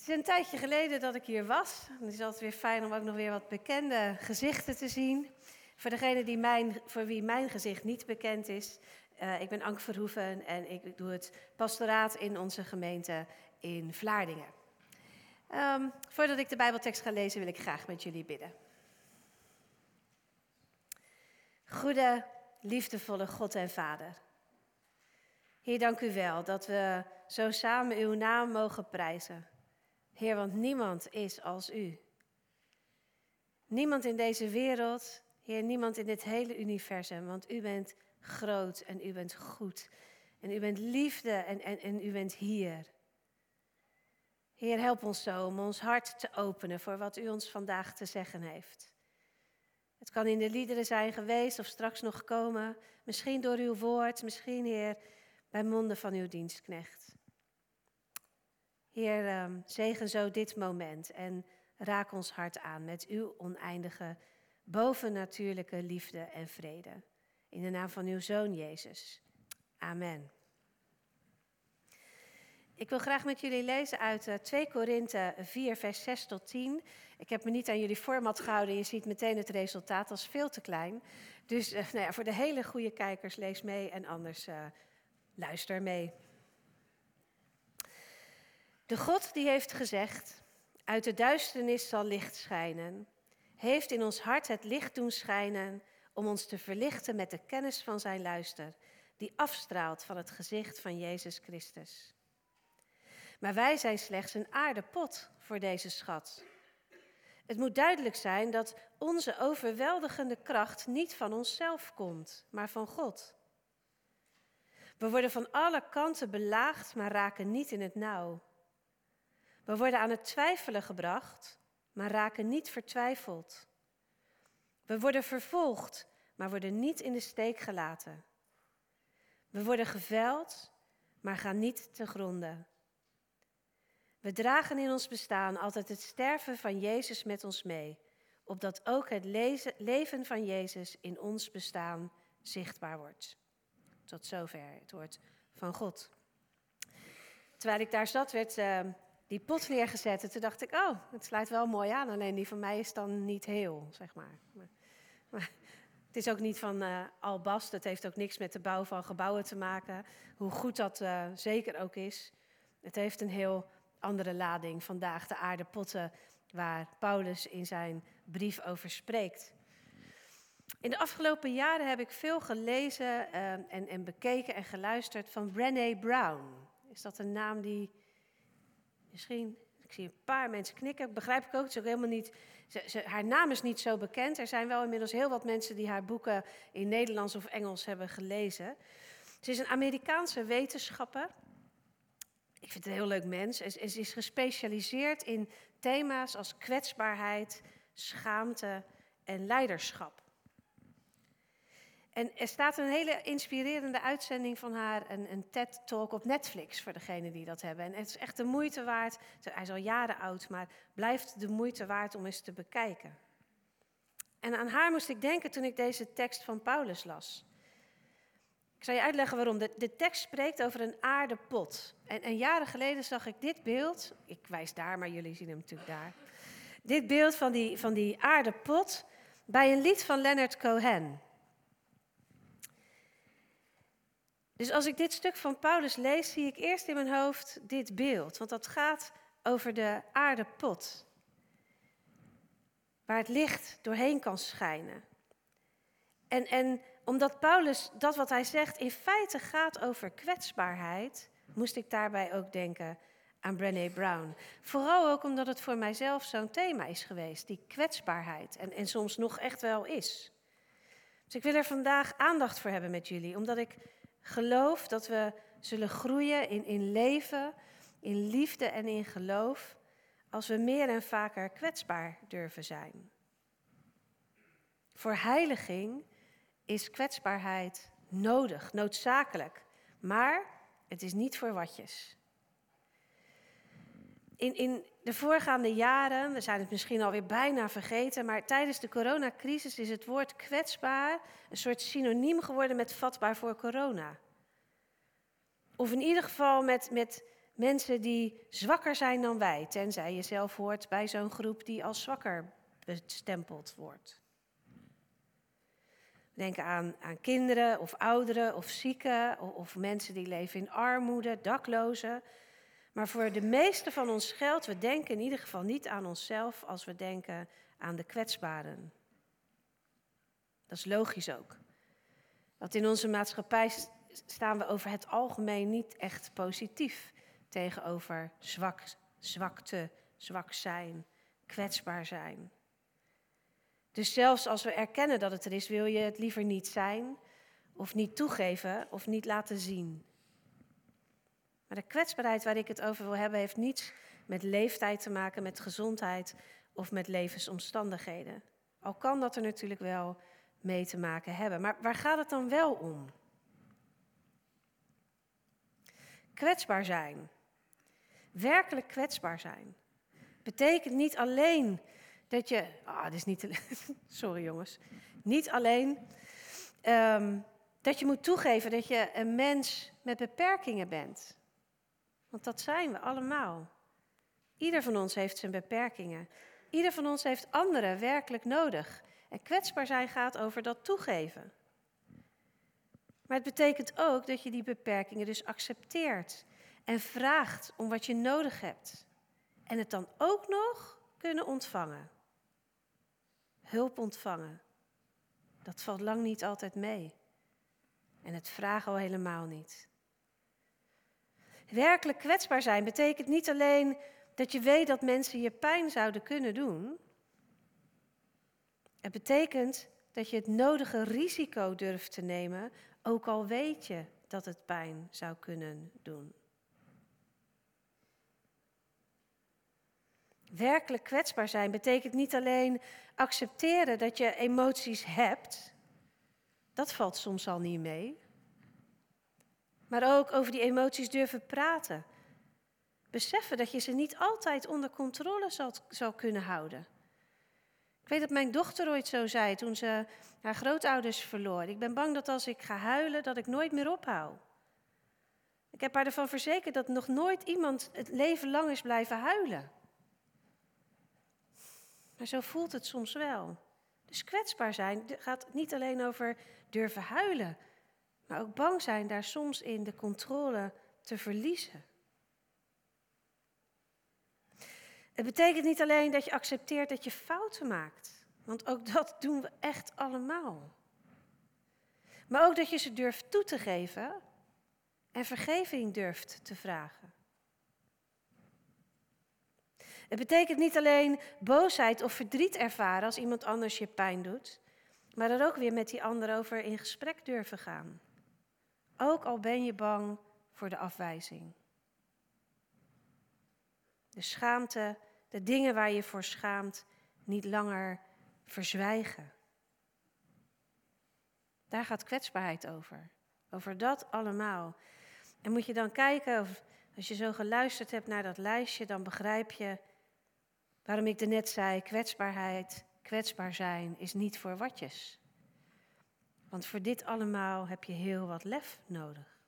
Het is een tijdje geleden dat ik hier was. Het is altijd weer fijn om ook nog weer wat bekende gezichten te zien. Voor degene die mijn, voor wie mijn gezicht niet bekend is, uh, ik ben Anke Verhoeven en ik doe het pastoraat in onze gemeente in Vlaardingen. Um, voordat ik de Bijbeltekst ga lezen, wil ik graag met jullie bidden. Goede, liefdevolle God en Vader. Heer, dank u wel dat we zo samen uw naam mogen prijzen. Heer, want niemand is als u. Niemand in deze wereld, Heer, niemand in dit hele universum, want u bent groot en u bent goed. En u bent liefde en, en, en u bent hier. Heer, help ons zo om ons hart te openen voor wat u ons vandaag te zeggen heeft. Het kan in de liederen zijn geweest of straks nog komen. Misschien door uw woord, misschien, Heer, bij monden van uw dienstknecht. Heer, ehm, zegen zo dit moment en raak ons hart aan met uw oneindige, bovennatuurlijke liefde en vrede. In de naam van uw Zoon Jezus. Amen. Ik wil graag met jullie lezen uit 2 eh, Korinthe 4, vers 6 tot 10. Ik heb me niet aan jullie format gehouden. Je ziet meteen het resultaat, is veel te klein. Dus uh, nou ja, voor de hele goede kijkers, lees mee en anders uh, luister mee. De God die heeft gezegd, uit de duisternis zal licht schijnen, heeft in ons hart het licht doen schijnen om ons te verlichten met de kennis van zijn luister, die afstraalt van het gezicht van Jezus Christus. Maar wij zijn slechts een aardepot voor deze schat. Het moet duidelijk zijn dat onze overweldigende kracht niet van onszelf komt, maar van God. We worden van alle kanten belaagd, maar raken niet in het nauw. We worden aan het twijfelen gebracht, maar raken niet vertwijfeld. We worden vervolgd, maar worden niet in de steek gelaten. We worden geveld, maar gaan niet te gronden. We dragen in ons bestaan altijd het sterven van Jezus met ons mee, opdat ook het leven van Jezus in ons bestaan zichtbaar wordt. Tot zover het woord van God. Terwijl ik daar zat, werd uh, die pot neergezet. En toen dacht ik, oh, het sluit wel mooi aan. Alleen die van mij is dan niet heel, zeg maar. maar, het is ook niet van uh, albast. Het heeft ook niks met de bouw van gebouwen te maken. Hoe goed dat uh, zeker ook is. Het heeft een heel andere lading vandaag, de aardepotten, waar Paulus in zijn brief over spreekt. In de afgelopen jaren heb ik veel gelezen uh, en, en bekeken en geluisterd van Brené Brown. Is dat een naam die misschien, ik zie een paar mensen knikken, begrijp ik ook, het is ook helemaal niet, ze, haar naam is niet zo bekend. Er zijn wel inmiddels heel wat mensen die haar boeken in Nederlands of Engels hebben gelezen. Ze is een Amerikaanse wetenschapper. Ik vind het een heel leuk mens. Ze is gespecialiseerd in thema's als kwetsbaarheid, schaamte en leiderschap. En er staat een hele inspirerende uitzending van haar, een, een TED-talk op Netflix voor degenen die dat hebben. En het is echt de moeite waard. Hij is al jaren oud, maar blijft de moeite waard om eens te bekijken. En aan haar moest ik denken toen ik deze tekst van Paulus las. Ik zal je uitleggen waarom. De, de tekst spreekt over een aardepot. En, en jaren geleden zag ik dit beeld. Ik wijs daar, maar jullie zien hem natuurlijk daar. Dit beeld van die, van die aardepot bij een lied van Leonard Cohen. Dus als ik dit stuk van Paulus lees, zie ik eerst in mijn hoofd dit beeld. Want dat gaat over de aardepot. Waar het licht doorheen kan schijnen. En, en omdat Paulus dat wat hij zegt in feite gaat over kwetsbaarheid, moest ik daarbij ook denken aan Brené Brown. Vooral ook omdat het voor mijzelf zo'n thema is geweest, die kwetsbaarheid. En, en soms nog echt wel is. Dus ik wil er vandaag aandacht voor hebben met jullie, omdat ik geloof dat we zullen groeien in, in leven, in liefde en in geloof, als we meer en vaker kwetsbaar durven zijn. Voor heiliging is kwetsbaarheid nodig, noodzakelijk, maar het is niet voor watjes. In, in de voorgaande jaren, we zijn het misschien alweer bijna vergeten, maar tijdens de coronacrisis is het woord kwetsbaar een soort synoniem geworden met vatbaar voor corona. Of in ieder geval met, met, mensen die zwakker zijn dan wij, tenzij je zelf hoort bij zo'n groep die als zwakker bestempeld wordt. Denk aan, aan kinderen of ouderen of zieken of, of mensen die leven in armoede, daklozen. Maar voor de meeste van ons geldt, we denken in ieder geval niet aan onszelf als we denken aan de kwetsbaren. Dat is logisch ook. Want in onze maatschappij staan we over het algemeen niet echt positief tegenover zwak, zwakte, zwak zijn, kwetsbaar zijn. Dus zelfs als we erkennen dat het er is, wil je het liever niet zijn, of niet toegeven, of niet laten zien. Maar de kwetsbaarheid waar ik het over wil hebben, heeft niets met leeftijd te maken, met gezondheid of met levensomstandigheden. Al kan dat er natuurlijk wel mee te maken hebben. Maar waar gaat het dan wel om? Kwetsbaar zijn. Werkelijk kwetsbaar zijn. Betekent niet alleen dat je. Ah, dit is niet. Sorry jongens. Niet alleen ehm, dat je moet toegeven dat je een mens met beperkingen bent. Want dat zijn we allemaal. Ieder van ons heeft zijn beperkingen. Ieder van ons heeft anderen werkelijk nodig. En kwetsbaar zijn gaat over dat toegeven. Maar het betekent ook dat je die beperkingen dus accepteert en vraagt om wat je nodig hebt. En het dan ook nog kunnen ontvangen. Hulp ontvangen. Dat valt lang niet altijd mee. En het vragen al helemaal niet. Werkelijk kwetsbaar zijn betekent niet alleen dat je weet dat mensen je pijn zouden kunnen doen. Het betekent dat je het nodige risico durft te nemen, ook al weet je dat het pijn zou kunnen doen. Werkelijk kwetsbaar zijn betekent niet alleen accepteren dat je emoties hebt. Dat valt soms al niet mee. Maar ook over die emoties durven praten. Beseffen dat je ze niet altijd onder controle zal, zal kunnen houden. Ik weet dat mijn dochter ooit zo zei toen ze haar grootouders verloor. Ik ben bang dat als ik ga huilen, dat ik nooit meer ophoud. Ik heb haar ervan verzekerd dat nog nooit iemand het leven lang is blijven huilen. Maar zo voelt het soms wel. Dus kwetsbaar zijn gaat niet alleen over durven huilen, maar ook bang zijn daar soms in de controle te verliezen. Het betekent niet alleen dat je accepteert dat je fouten maakt, want ook dat doen we echt allemaal. Maar ook dat je ze durft toe te geven en vergeving durft te vragen. Het betekent niet alleen boosheid of verdriet ervaren als iemand anders je pijn doet, maar er ook weer met die ander over in gesprek durven gaan. Ook al ben je bang voor de afwijzing. De schaamte, de dingen waar je voor schaamt, niet langer verzwijgen. Daar gaat kwetsbaarheid over. Over dat allemaal. En moet je dan kijken, of als je zo geluisterd hebt naar dat lijstje, dan begrijp je waarom ik er net zei, kwetsbaarheid, kwetsbaar zijn is niet voor watjes. Want voor dit allemaal heb je heel wat lef nodig.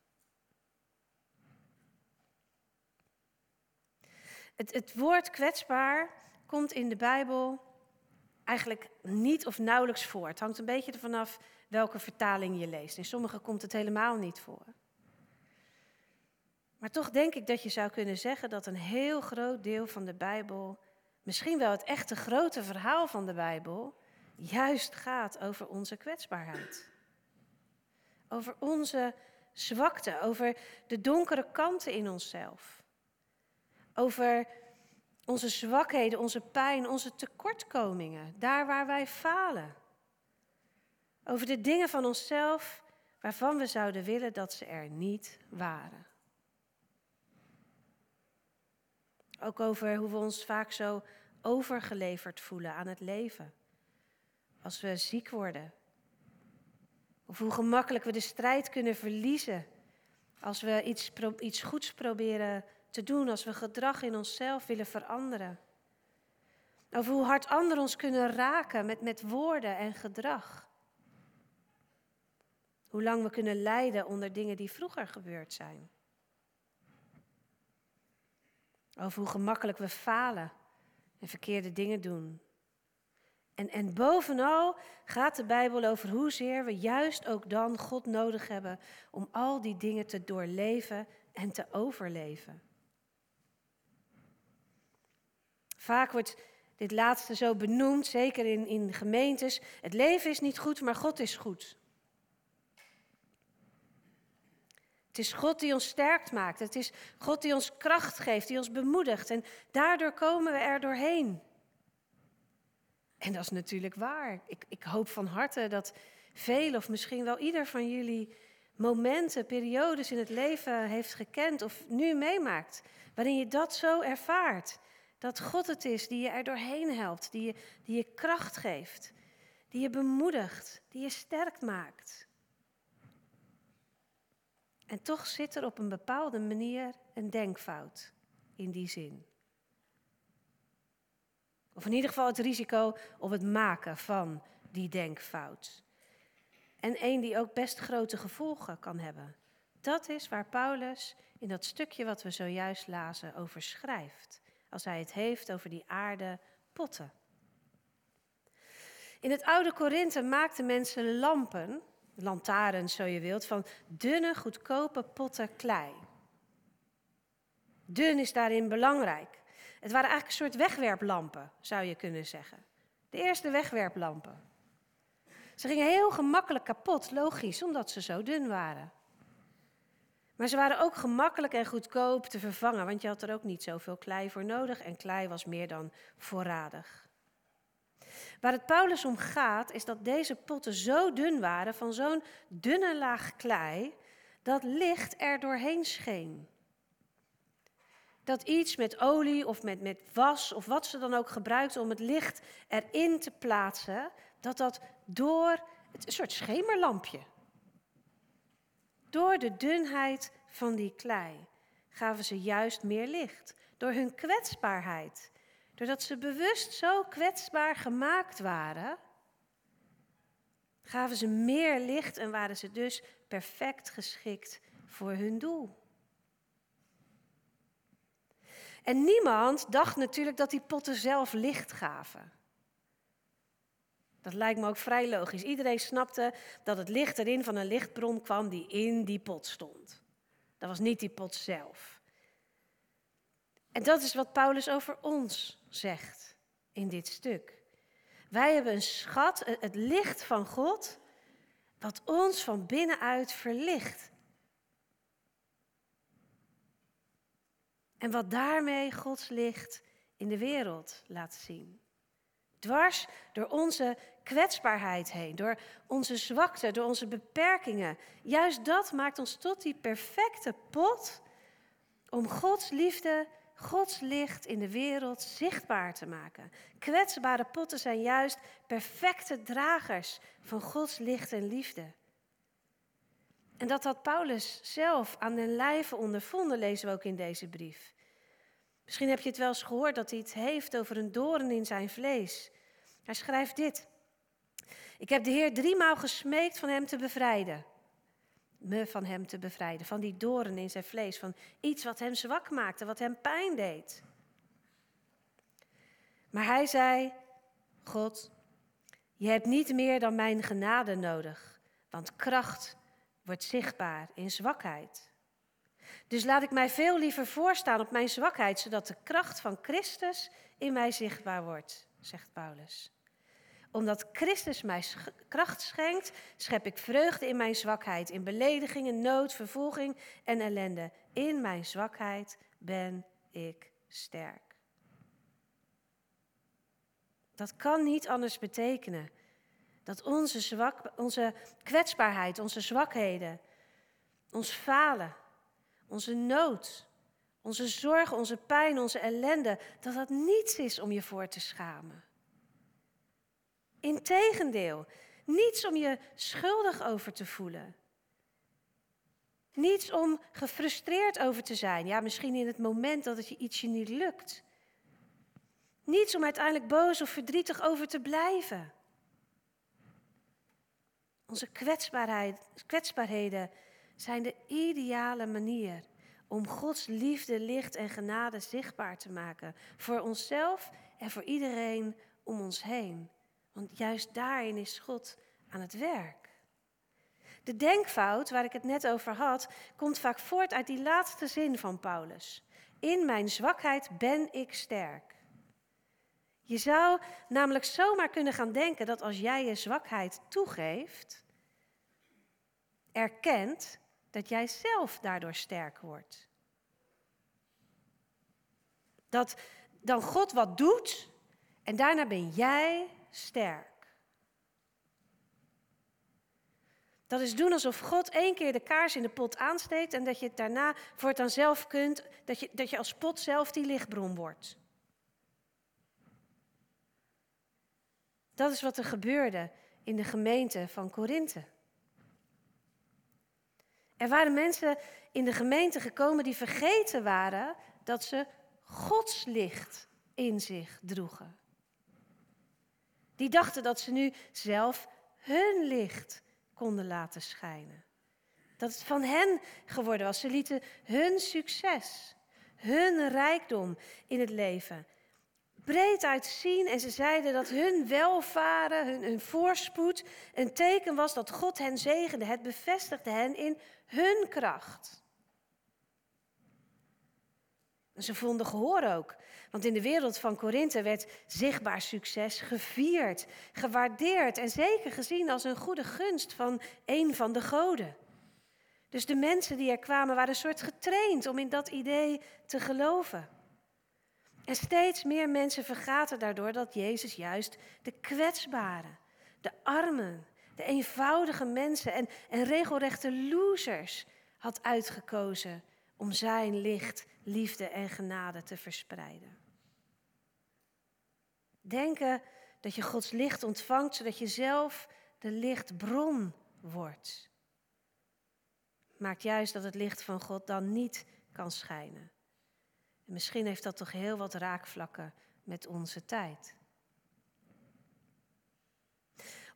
Het, het woord kwetsbaar komt in de Bijbel eigenlijk niet of nauwelijks voor. Het hangt een beetje ervan af welke vertaling je leest. In sommige komt het helemaal niet voor. Maar toch denk ik dat je zou kunnen zeggen dat een heel groot deel van de Bijbel, misschien wel het echte grote verhaal van de Bijbel, juist gaat over onze kwetsbaarheid. Over onze zwakte, over de donkere kanten in onszelf. Over onze zwakheden, onze pijn, onze tekortkomingen, daar waar wij falen. Over de dingen van onszelf waarvan we zouden willen dat ze er niet waren. Ook over hoe we ons vaak zo overgeleverd voelen aan het leven. Als we ziek worden. Of hoe gemakkelijk we de strijd kunnen verliezen als we iets, iets goeds proberen te doen, als we gedrag in onszelf willen veranderen. Over hoe hard anderen ons kunnen raken met, met woorden en gedrag. Hoe lang we kunnen lijden onder dingen die vroeger gebeurd zijn. Over hoe gemakkelijk we falen en verkeerde dingen doen. En, en bovenal gaat de Bijbel over hoezeer we juist ook dan God nodig hebben om al die dingen te doorleven en te overleven. Vaak wordt dit laatste zo benoemd, zeker in, in gemeentes. Het leven is niet goed, maar God is goed. Het is God die ons sterk maakt. Het is God die ons kracht geeft, die ons bemoedigt. En daardoor komen we er doorheen. En dat is natuurlijk waar. Ik, ik hoop van harte dat veel of misschien wel ieder van jullie momenten, periodes in het leven heeft gekend of nu meemaakt. Waarin je dat zo ervaart. Dat God het is die je er doorheen helpt, die je, die je kracht geeft, die je bemoedigt, die je sterk maakt. En toch zit er op een bepaalde manier een denkfout in die zin. Of in ieder geval het risico op het maken van die denkfout. En één die ook best grote gevolgen kan hebben. Dat is waar Paulus in dat stukje wat we zojuist lazen over schrijft. Als hij het heeft over die aarde potten. In het oude Korinthe maakten mensen lampen, lantaarns zo je wilt, van dunne, goedkope potten klei. Dun is daarin belangrijk. Het waren eigenlijk een soort wegwerplampen, zou je kunnen zeggen. De eerste wegwerplampen. Ze gingen heel gemakkelijk kapot, logisch, omdat ze zo dun waren. Maar ze waren ook gemakkelijk en goedkoop te vervangen, want je had er ook niet zoveel klei voor nodig en klei was meer dan voorradig. Waar het Paulus om gaat, is dat deze potten zo dun waren, van zo'n dunne laag klei, dat licht er doorheen scheen dat iets met olie of met, met was of wat ze dan ook gebruikten om het licht erin te plaatsen, dat dat door het, een soort schemerlampje, door de dunheid van die klei, gaven ze juist meer licht. Door hun kwetsbaarheid, doordat ze bewust zo kwetsbaar gemaakt waren, gaven ze meer licht en waren ze dus perfect geschikt voor hun doel. En niemand dacht natuurlijk dat die potten zelf licht gaven. Dat lijkt me ook vrij logisch. Iedereen snapte dat het licht erin van een lichtbron kwam die in die pot stond. Dat was niet die pot zelf. En dat is wat Paulus over ons zegt in dit stuk. Wij hebben een schat, het licht van God, wat ons van binnenuit verlicht. En wat daarmee Gods licht in de wereld laat zien. Dwars door onze kwetsbaarheid heen, door onze zwakte, door onze beperkingen. Juist dat maakt ons tot die perfecte pot om Gods liefde, Gods licht in de wereld zichtbaar te maken. Kwetsbare potten zijn juist perfecte dragers van Gods licht en liefde. En dat had Paulus zelf aan den lijve ondervonden, lezen we ook in deze brief. Misschien heb je het wel eens gehoord dat hij het heeft over een doorn in zijn vlees. Hij schrijft dit. Ik heb de Heer driemaal gesmeekt van hem te bevrijden. Me van hem te bevrijden, van die doorn in zijn vlees, van iets wat hem zwak maakte, wat hem pijn deed. Maar hij zei, God, je hebt niet meer dan mijn genade nodig, want kracht wordt zichtbaar in zwakheid. Dus laat ik mij veel liever voorstaan op mijn zwakheid, zodat de kracht van Christus in mij zichtbaar wordt, zegt Paulus. Omdat Christus mij kracht schenkt, schep ik vreugde in mijn zwakheid, in beledigingen, nood, vervolging en ellende. In mijn zwakheid ben ik sterk. Dat kan niet anders betekenen dat onze, zwak, onze kwetsbaarheid, onze zwakheden, ons falen, onze nood, onze zorg, onze pijn, onze ellende, dat dat niets is om je voor te schamen. Integendeel, niets om je schuldig over te voelen. Niets om gefrustreerd over te zijn. Ja, misschien in het moment dat het je ietsje niet lukt. Niets om uiteindelijk boos of verdrietig over te blijven. Onze kwetsbaarheid, kwetsbaarheden zijn de ideale manier om Gods liefde, licht en genade zichtbaar te maken. Voor onszelf en voor iedereen om ons heen. Want juist daarin is God aan het werk. De denkfout waar ik het net over had, komt vaak voort uit die laatste zin van Paulus. In mijn zwakheid ben ik sterk. Je zou namelijk zomaar kunnen gaan denken dat als jij je zwakheid toegeeft, erkent dat jij zelf daardoor sterk wordt. Dat dan God wat doet en daarna ben jij sterk. Dat is doen alsof God één keer de kaars in de pot aansteekt en dat je het daarna voor het dan zelf kunt, dat je, dat je als pot zelf die lichtbron wordt. Dat is wat er gebeurde in de gemeente van Korinthe. Er waren mensen in de gemeente gekomen die vergeten waren dat ze Gods licht in zich droegen. Die dachten dat ze nu zelf hun licht konden laten schijnen. Dat het van hen geworden was. Ze lieten hun succes, hun rijkdom in het leven breed uit zien en ze zeiden dat hun welvaren, hun, voorspoed een teken was dat God hen zegende. Het bevestigde hen in hun kracht. Ze vonden gehoor ook. Want in de wereld van Korinthe werd zichtbaar succes gevierd, gewaardeerd en zeker gezien als een goede gunst van een van de goden. Dus de mensen die er kwamen waren een soort getraind om in dat idee te geloven. En steeds meer mensen vergaten daardoor dat Jezus juist de kwetsbaren, de armen, de eenvoudige mensen en, en regelrechte losers had uitgekozen om zijn licht, liefde en genade te verspreiden. Denken dat je Gods licht ontvangt zodat je zelf de lichtbron wordt. Maakt juist dat het licht van God dan niet kan schijnen. En misschien heeft dat toch heel wat raakvlakken met onze tijd.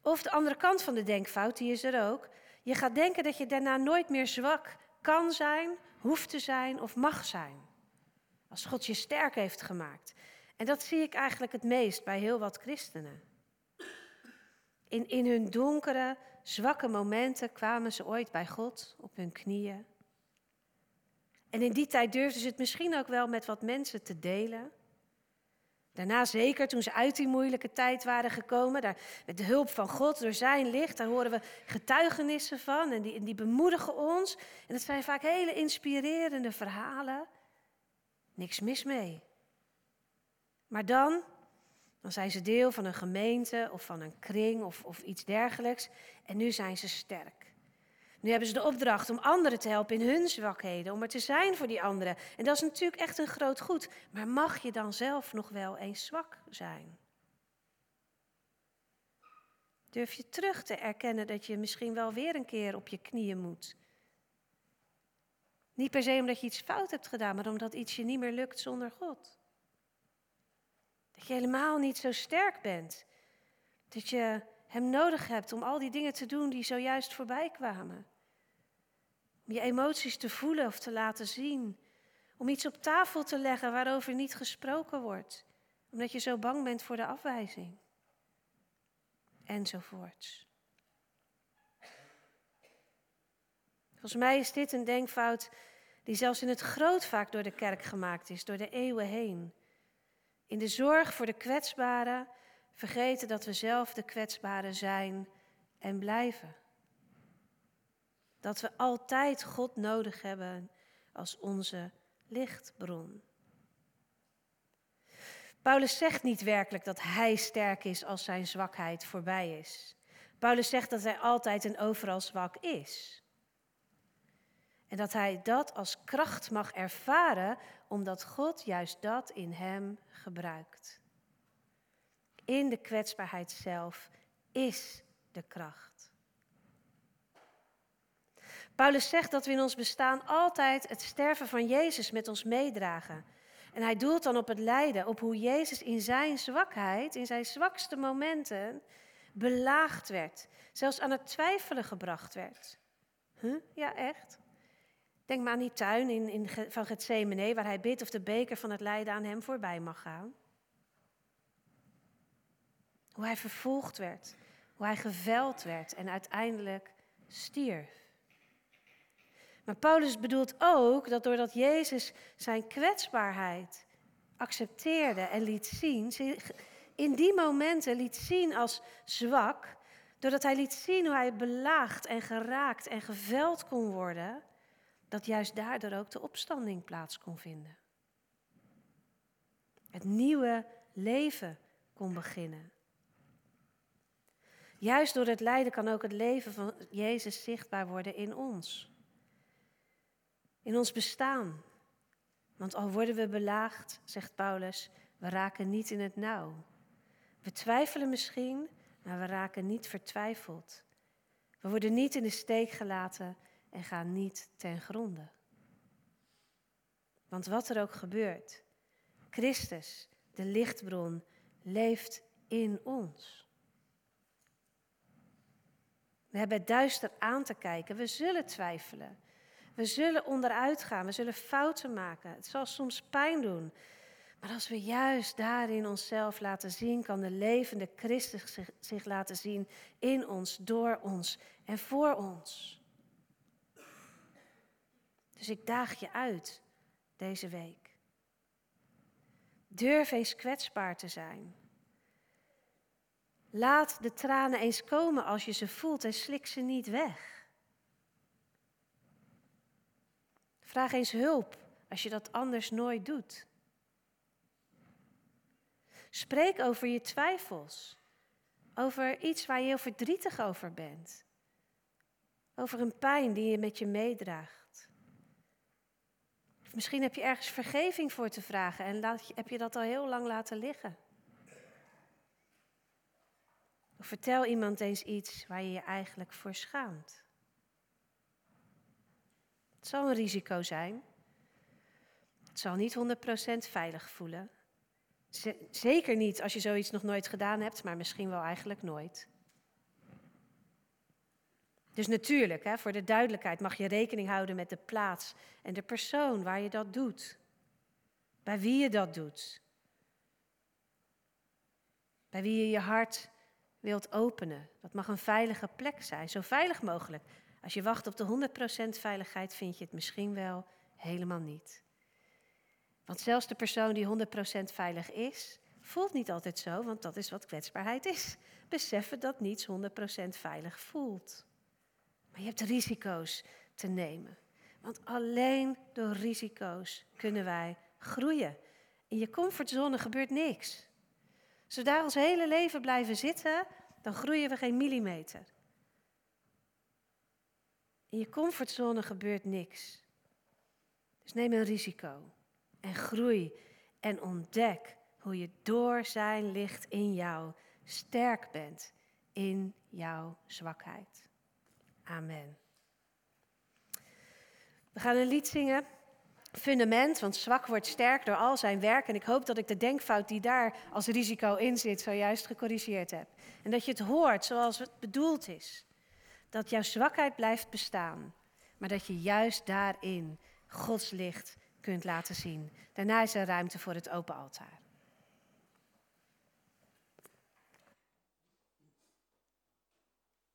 Of de andere kant van de denkfout, die is er ook. Je gaat denken dat je daarna nooit meer zwak kan zijn, hoeft te zijn of mag zijn. Als God je sterk heeft gemaakt. En dat zie ik eigenlijk het meest bij heel wat christenen. In, in hun donkere, zwakke momenten kwamen ze ooit bij God op hun knieën. En in die tijd durfden ze het misschien ook wel met wat mensen te delen. Daarna zeker, toen ze uit die moeilijke tijd waren gekomen, daar, met de hulp van God, door zijn licht, daar horen we getuigenissen van en die, die bemoedigen ons. En het zijn vaak hele inspirerende verhalen. Niks mis mee. Maar dan, dan zijn ze deel van een gemeente of van een kring of, of iets dergelijks en nu zijn ze sterk. Nu hebben ze de opdracht om anderen te helpen in hun zwakheden, om er te zijn voor die anderen. En dat is natuurlijk echt een groot goed. Maar mag je dan zelf nog wel eens zwak zijn? Durf je terug te erkennen dat je misschien wel weer een keer op je knieën moet? Niet per se omdat je iets fout hebt gedaan, maar omdat iets je niet meer lukt zonder God. Dat je helemaal niet zo sterk bent. Dat je Hem nodig hebt om al die dingen te doen die zojuist voorbij kwamen. Om je emoties te voelen of te laten zien. Om iets op tafel te leggen waarover niet gesproken wordt. Omdat je zo bang bent voor de afwijzing. Enzovoorts. Volgens mij is dit een denkfout die zelfs in het groot vaak door de kerk gemaakt is, door de eeuwen heen. In de zorg voor de kwetsbaren vergeten dat we zelf de kwetsbaren zijn en blijven. Dat we altijd God nodig hebben als onze lichtbron. Paulus zegt niet werkelijk dat hij sterk is als zijn zwakheid voorbij is. Paulus zegt dat hij altijd en overal zwak is. En dat hij dat als kracht mag ervaren, omdat God juist dat in hem gebruikt. In de kwetsbaarheid zelf is de kracht. Paulus zegt dat we in ons bestaan altijd het sterven van Jezus met ons meedragen. En hij doelt dan op het lijden, op hoe Jezus in zijn zwakheid, in zijn zwakste momenten, belaagd werd. Zelfs aan het twijfelen gebracht werd. Huh? Ja, echt? Denk maar aan die tuin in, in, van Gethsemane, waar hij bidt of de beker van het lijden aan hem voorbij mag gaan. Hoe hij vervolgd werd, hoe hij geveld werd en uiteindelijk stierf. Maar Paulus bedoelt ook dat doordat Jezus zijn kwetsbaarheid accepteerde en liet zien, in die momenten liet zien als zwak, doordat hij liet zien hoe hij belaagd en geraakt en geveld kon worden, dat juist daardoor ook de opstanding plaats kon vinden. Het nieuwe leven kon beginnen. Juist door het lijden kan ook het leven van Jezus zichtbaar worden in ons. In ons bestaan. Want al worden we belaagd, zegt Paulus, we raken niet in het nauw. We twijfelen misschien, maar we raken niet vertwijfeld. We worden niet in de steek gelaten en gaan niet ten gronde. Want wat er ook gebeurt, Christus, de lichtbron, leeft in ons. We hebben het duister aan te kijken. We zullen twijfelen. We zullen onderuit gaan. We zullen fouten maken. Het zal soms pijn doen. Maar als we juist daarin onszelf laten zien, kan de levende Christus zich, zich laten zien in ons, door ons en voor ons. Dus ik daag je uit deze week. Durf eens kwetsbaar te zijn. Laat de tranen eens komen als je ze voelt en slik ze niet weg. Vraag eens hulp als je dat anders nooit doet. Spreek over je twijfels. Over iets waar je heel verdrietig over bent. Over een pijn die je met je meedraagt. misschien heb je ergens vergeving voor te vragen en heb je dat al heel lang laten liggen. Of vertel iemand eens iets waar je je eigenlijk voor schaamt. Het zal een risico zijn. Het zal niet 100% veilig voelen. Zeker niet als je zoiets nog nooit gedaan hebt, maar misschien wel eigenlijk nooit. Dus natuurlijk, hè, voor de duidelijkheid mag je rekening houden met de plaats en de persoon waar je dat doet. Bij wie je dat doet. Bij wie je je hart wilt openen. Dat mag een veilige plek zijn, zo veilig mogelijk. Als je wacht op de 100% veiligheid, vind je het misschien wel helemaal niet. Want zelfs de persoon die 100% veilig is, voelt niet altijd zo, want dat is wat kwetsbaarheid is. Beseffen dat niets 100% veilig voelt. Maar je hebt risico's te nemen. Want alleen door risico's kunnen wij groeien. In je comfortzone gebeurt niks. Zodra ons hele leven blijven zitten, dan groeien we geen millimeter. In je comfortzone gebeurt niks. Dus neem een risico en groei en ontdek hoe je door zijn licht in jou sterk bent in jouw zwakheid. Amen. We gaan een lied zingen. Fundament, want zwak wordt sterk door al zijn werk. En ik hoop dat ik de denkfout die daar als risico in zit, zojuist gecorrigeerd heb. En dat je het hoort zoals het bedoeld is. Dat jouw zwakheid blijft bestaan, maar dat je juist daarin Gods licht kunt laten zien. Daarna is er ruimte voor het open altaar.